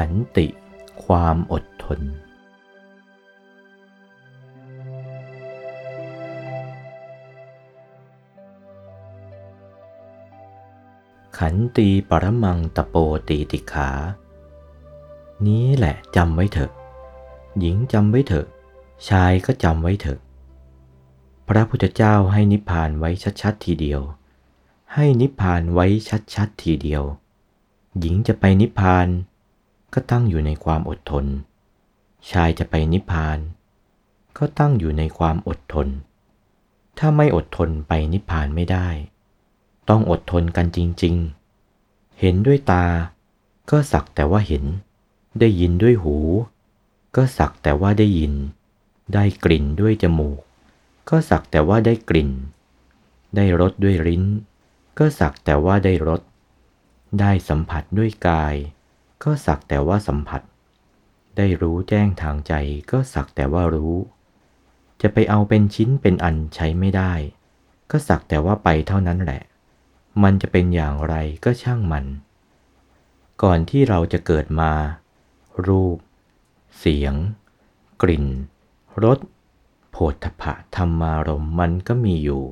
ขันติ ความอดทน ขันตีปรมังตะโปตีติขา นี้แหละจำไว้เถอะ หญิงจำไว้เถอะ ชายก็จำไว้เถอะ พระพุทธเจ้าให้นิพพานไว้ชัดๆทีเดียว ให้นิพพานไว้ชัดๆทีเดียวหญิงจะไปนิพพาน ก็ตั้งอยู่ในความอดทน ชายจะไปนิพพาน ก็ตั้งอยู่ในความอดทน ถ้าไม่อดทนไปนิพพานไม่ได้ ต้องอดทนกันจริง ๆ เห็นด้วยตา ก็สักแต่ว่าเห็น ได้ยินด้วยหู ก็สักแต่ว่าได้ยิน ได้กลิ่นด้วยจมูก ก็สักแต่ว่าได้กลิ่น ได้รสด้วยลิ้น ก็สักแต่ว่าได้รสได้สัมผัสด้วยกาย ก็สักแต่ว่าสัมผัส ได้รู้แจ้งทางใจก็สักแต่ว่ารู้ จะไปเอาเป็นชิ้นเป็นอันใช้ไม่ได้ ก็สักแต่ว่าไปเท่านั้นแหละ มันจะเป็นอย่างไรก็ช่างมัน ก่อนที่เราจะเกิดมา รูป เสียง กลิ่นรสโผฏฐพะธรรมารมมันก็มีอยู่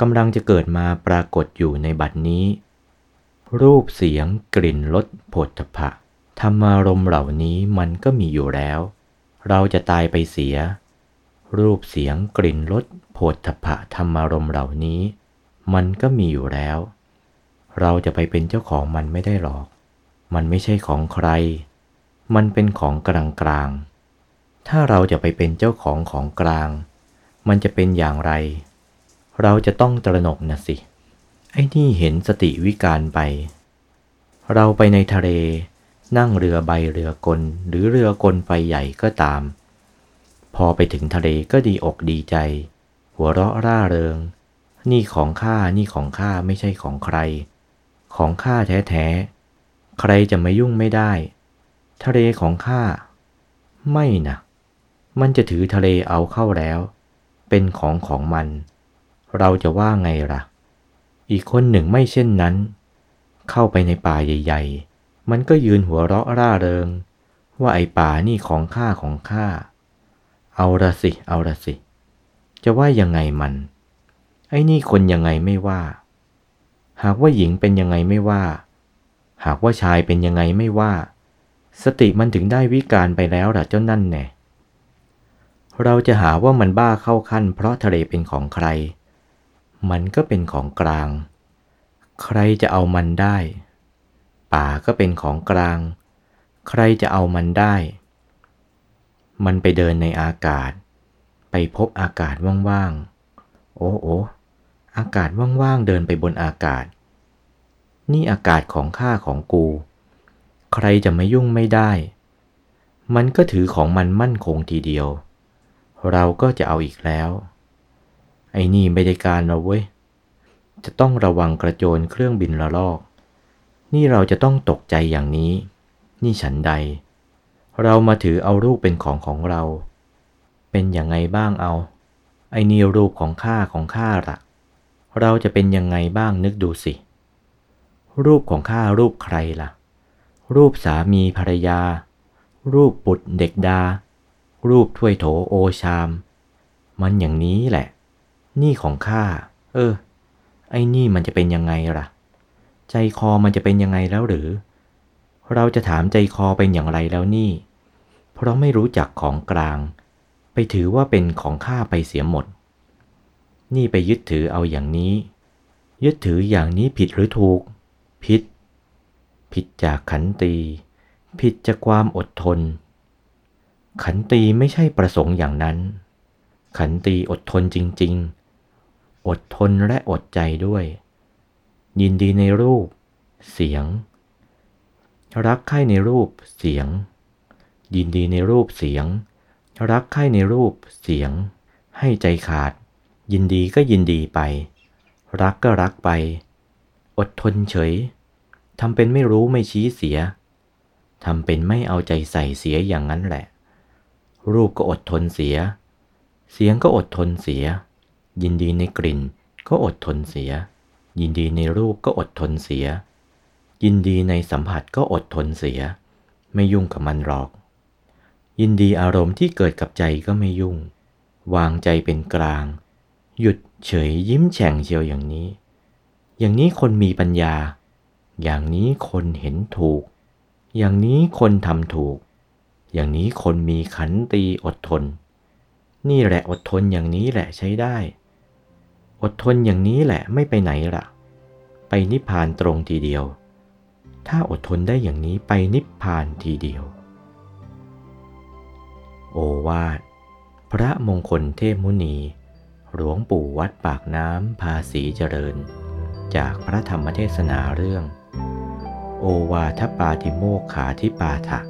กำลังจะเกิดมาปรากฏอยู่ในบัดนี้ รูปเสียงกลิ่นรสผลทพะธรรมารมเหล่านี้มันก็มีอยู่แล้ว เราจะตายไปเสีย รูปเสียงกลิ่นรสผฏฐพะธรรมารมเหล่านี้ มันก็มีอยู่แล้ว เราจะไปเป็นเจ้าของมันไม่ได้หรอก มันไม่ใช่ของใคร มันเป็นของกลางกลางถ้าเราจะไปเป็นเจ้าของของกลาง มันจะเป็นอย่างไร เราจะต้องตระหนกนะสิ ไอ้นี่เห็นสติวิการไป เราไปในทะเล นั่งเรือใบเรือกลหรือเรือกลไฟใหญ่ก็ตาม พอไปถึงทะเลก็ดีอกดีใจ หัวเราะร่าเริง นี่ของข้านี่ของข้าไม่ใช่ของใคร ของข้าแท้ๆ ใครจะมายุ่งไม่ได้ ทะเลของข้า ไม่นะมันจะถือทะเลเอาเข้าแล้ว เป็นของของมัน เราจะว่าไงละ่ะ อีกคนหนึ่งไม่เช่นนั้น เข้าไปในป่าใหญ่ ๆ มันก็ยืนหัวเราะร่าเริง ว่าไอ้ป่านี่ของข้าของข้า เอาละสิ เอาละสิ จะว่ายังไงมัน ไอ้นี่คนยังไงไม่ว่า หากว่าหญิงเป็นยังไงไม่ว่า หากว่าชายเป็นยังไงไม่ว่า สติมันถึงได้วิการไปแล้วล่ะเจ้านั่นแน่เราจะหาว่ามันบ้าเข้าขั้นเพราะทะเลเป็นของใคร มันก็เป็นของกลาง ใครจะเอามันได้ ป่าก็เป็นของกลาง ใครจะเอามันได้ มันไปเดินในอากาศ ไปพบอากาศว่างๆ โอ้โออากาศว่างๆ เดินไปบนอากาศ นี่อากาศของข้าของกู ใครจะไม่ยุ่งไม่ได้ มันก็ถือของมันมั่นคงทีเดียว เราก็จะเอาอีกแล้ว ไอ้นี่ไม่ได้การเราเว้ย จะต้องระวังกระโจนเครื่องบินละลอก นี่เราจะต้องตกใจอย่างนี้ นี่ฉันใด เรามาถือเอารูปเป็นของของเรา เป็นอย่างไงบ้างเอา ไอ้นี่รูปของข้าของข้าละเราจะเป็นยังไงบ้างนึกดูสิ รูปของข้ารูปใครละ่ะ รูปสามีภรรยา รูปปุตรเด็กดา รูปถ้วยโถโอชาม มันอย่างนี้แหละ นี่ของข้า เออ ไอ้นี่มันจะเป็นยังไงล่ะ ใจคอมันจะเป็นยังไงแล้วหรือ เราจะถามใจคอเป็นอย่างไรแล้วนี่ เพราะไม่รู้จักของกลาง ไปถือว่าเป็นของข้าไปเสียหมด นี่ไปยึดถือเอาอย่างนี้ ยึดถืออย่างนี้ผิดหรือถูก ผิด ผิดจากขันตี ผิดจากความอดทน ขันตีไม่ใช่ประสงค์อย่างนั้นขันตีอดทนจริงๆ อดทนและอดใจด้วย ยินดีในรูป เสียง รักใคร่ในรูปเสียง ยินดีในรูปเสียง รักใคร่ในรูปเสียง ให้ใจขาด ยินดีก็ยินดีไป รักก็รักไป อดทนเฉยทำเป็นไม่รู้ไม่ชี้เสียทำเป็นไม่เอาใจใส่เสียอย่างนั้นแหละ รูปก็อดทนเสีย เสียงก็อดทนเสีย ยินดีในกลิ่นก็อดทนเสีย ยินดีในรูปก็อดทนเสีย ยินดีในสัมผัสก็อดทนเสีย ไม่ยุ่งกับมันหรอก ยินดีอารมณ์ที่เกิดกับใจก็ไม่ยุ่ง วางใจเป็นกลาง หยุดเฉยยิ้มแฉ่งเชียวอย่างนี้ อย่างนี้คนมีปัญญา อย่างนี้คนเห็นถูก อย่างนี้คนทำถูก อย่างนี้คนมีขันตีอดทน นี่แหละอดทนอย่างนี้แหละใช้ได้ อดทนอย่างนี้แหละไม่ไปไหนละ่ะ ไปนิพพานตรงทีเดียว ถ้าอดทนได้อย่างนี้ไปนิพพานทีเดียว โอวาท พระมงคลเทพมุนี หลวงปู่วัดปากน้ำภาษีเจริญ จากพระธรรมเทศนาเรื่อง โอวาทปาติโมกขาทิปาถะ